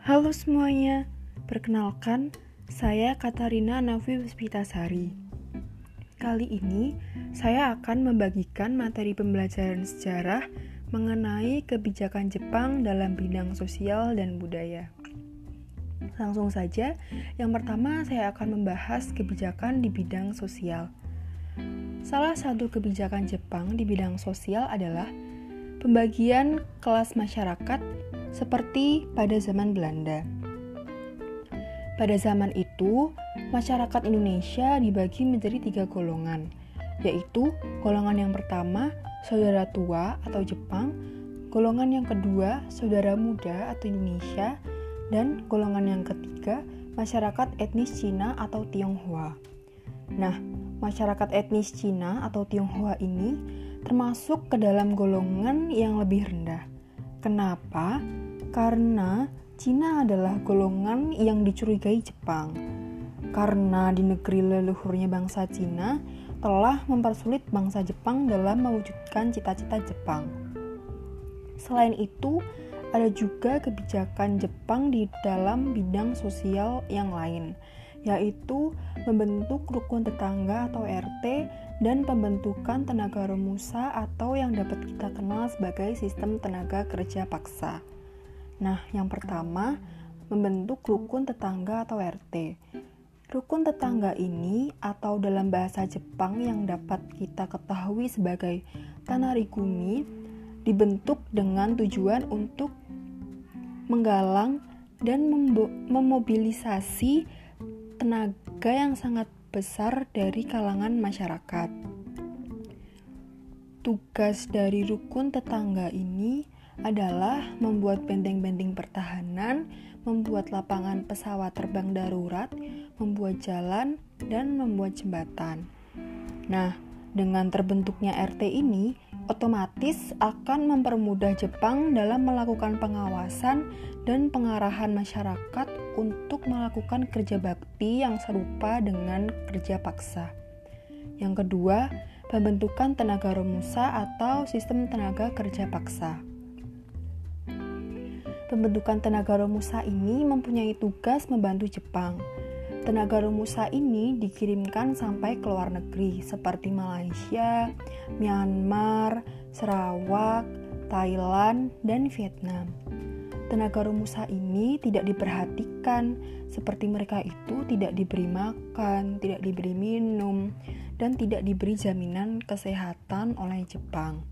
Halo semuanya, perkenalkan saya Katarina Nafi Puspitasari. Kali ini saya akan membagikan materi pembelajaran sejarah mengenai kebijakan Jepang dalam bidang sosial dan budaya. Langsung saja, yang pertama saya akan membahas kebijakan di bidang sosial. Salah satu kebijakan Jepang di bidang sosial adalah pembagian kelas masyarakat seperti pada zaman Belanda. Pada zaman itu, masyarakat Indonesia dibagi menjadi tiga golongan, yaitu golongan yang pertama, saudara tua atau Jepang, golongan yang kedua, saudara muda atau Indonesia, dan golongan yang ketiga, masyarakat etnis Cina atau Tionghoa. Nah, masyarakat etnis Cina atau Tionghoa ini termasuk ke dalam golongan yang lebih rendah. Kenapa? Karena Cina adalah golongan yang dicurigai Jepang. Karena di negeri leluhurnya bangsa Cina telah mempersulit bangsa Jepang dalam mewujudkan cita-cita Jepang. Selain itu, ada juga kebijakan Jepang di dalam bidang sosial yang lain, yaitu membentuk rukun tetangga atau RT dan pembentukan tenaga romusa atau yang dapat kita kenal sebagai sistem tenaga kerja paksa. Nah, yang pertama, membentuk rukun tetangga atau RT. Rukun tetangga ini atau dalam bahasa Jepang yang dapat kita ketahui sebagai tanarigumi dibentuk dengan tujuan untuk menggalang dan memobilisasi tenaga yang sangat besar dari kalangan masyarakat. Tugas dari rukun tetangga ini adalah membuat benteng-benteng pertahanan, membuat lapangan pesawat terbang darurat, membuat jalan, dan membuat jembatan. Nah, dengan terbentuknya RT ini, otomatis akan mempermudah Jepang dalam melakukan pengawasan dan pengarahan masyarakat untuk melakukan kerja bakti yang serupa dengan kerja paksa. Yang kedua, pembentukan tenaga romusa atau sistem tenaga kerja paksa. Pembentukan tenaga romusa ini mempunyai tugas membantu Jepang. Tenaga romusa ini dikirimkan sampai ke luar negeri seperti Malaysia, Myanmar, Sarawak, Thailand, dan Vietnam tenaga rumusa ini tidak diperhatikan, seperti mereka itu tidak diberi makan, tidak diberi minum, dan tidak diberi jaminan kesehatan oleh Jepang.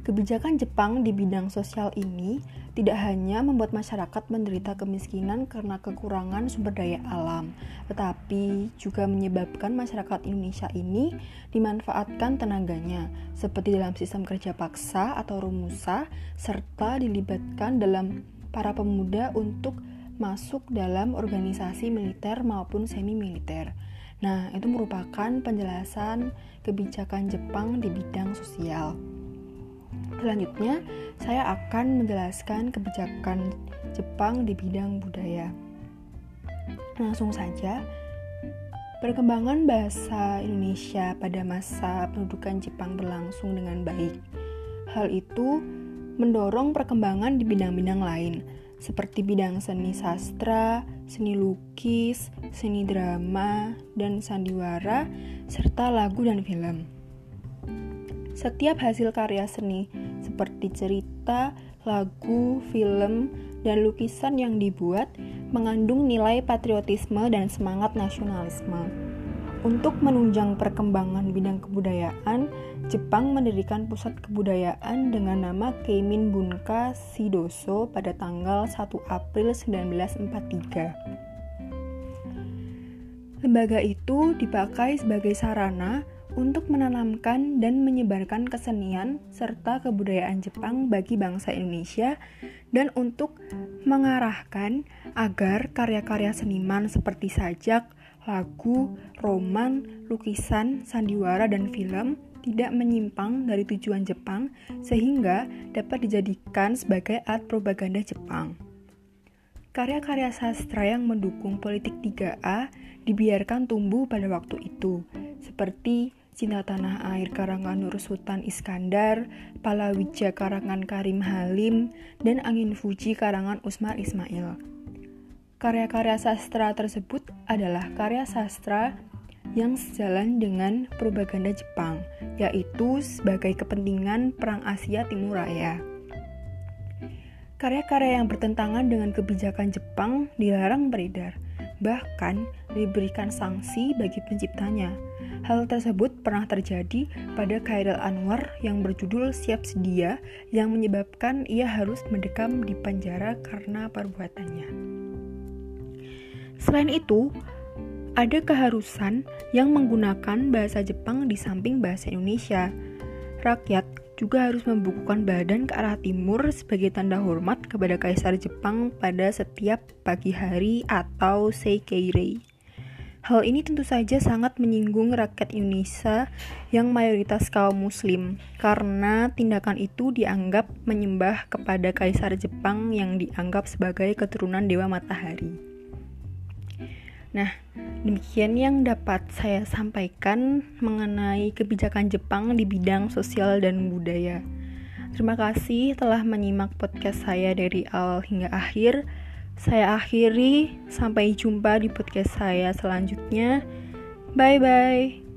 Kebijakan Jepang di bidang sosial ini tidak hanya membuat masyarakat menderita kemiskinan karena kekurangan sumber daya alam, tetapi juga menyebabkan masyarakat Indonesia ini dimanfaatkan tenaganya, seperti dalam sistem kerja paksa atau rumusa, serta dilibatkan dalam para pemuda untuk masuk dalam organisasi militer maupun semi-militer. Nah, itu merupakan penjelasan kebijakan Jepang di bidang sosial. Selanjutnya, saya akan menjelaskan kebijakan Jepang di bidang budaya. Langsung saja, perkembangan bahasa Indonesia pada masa pendudukan Jepang berlangsung dengan baik. Hal itu mendorong perkembangan di bidang-bidang lain, seperti bidang seni sastra, seni lukis, seni drama, dan sandiwara, serta lagu dan film. Setiap hasil karya seni seperti cerita, lagu, film, dan lukisan yang dibuat mengandung nilai patriotisme dan semangat nasionalisme. Untuk menunjang perkembangan bidang kebudayaan, Jepang mendirikan pusat kebudayaan dengan nama Keimin Bunka Shidoso pada tanggal 1 April 1943. Lembaga itu dipakai sebagai sarana untuk menanamkan dan menyebarkan kesenian serta kebudayaan Jepang bagi bangsa Indonesia dan untuk mengarahkan agar karya-karya seniman seperti sajak, lagu, roman, lukisan, sandiwara, dan film tidak menyimpang dari tujuan Jepang sehingga dapat dijadikan sebagai alat propaganda Jepang. Karya-karya sastra yang mendukung politik 3A dibiarkan tumbuh pada waktu itu, seperti Cinta Tanah Air karangan Nur Sultan Iskandar, Palawija karangan Karim Halim, dan Angin Fuji karangan Usmar Ismail. Karya-karya sastra tersebut adalah karya sastra yang sejalan dengan propaganda Jepang, yaitu sebagai kepentingan Perang Asia Timur Raya. Karya-karya yang bertentangan dengan kebijakan Jepang dilarang beredar bahkan diberikan sanksi bagi penciptanya. Hal tersebut pernah terjadi pada Khairil Anwar yang berjudul Siap Sedia yang menyebabkan ia harus mendekam di penjara karena perbuatannya. Selain itu, ada keharusan yang menggunakan bahasa Jepang di samping bahasa Indonesia. Rakyat juga harus membukukan badan ke arah timur sebagai tanda hormat kepada Kaisar Jepang pada setiap pagi hari atau Seikeirei. Hal ini tentu saja sangat menyinggung rakyat Indonesia yang mayoritas kaum muslim karena tindakan itu dianggap menyembah kepada Kaisar Jepang yang dianggap sebagai keturunan Dewa Matahari. Nah, demikian yang dapat saya sampaikan mengenai kebijakan Jepang di bidang sosial dan budaya. Terima kasih telah menyimak podcast saya dari awal hingga akhir. Saya akhiri, sampai jumpa di podcast saya selanjutnya. Bye bye.